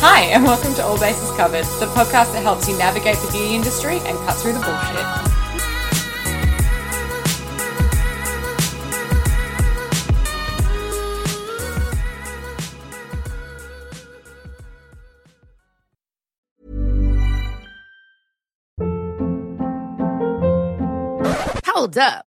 Hi, and welcome to All Bases Covered, the podcast that helps you navigate the beauty industry and cut through the bullshit. Hold up.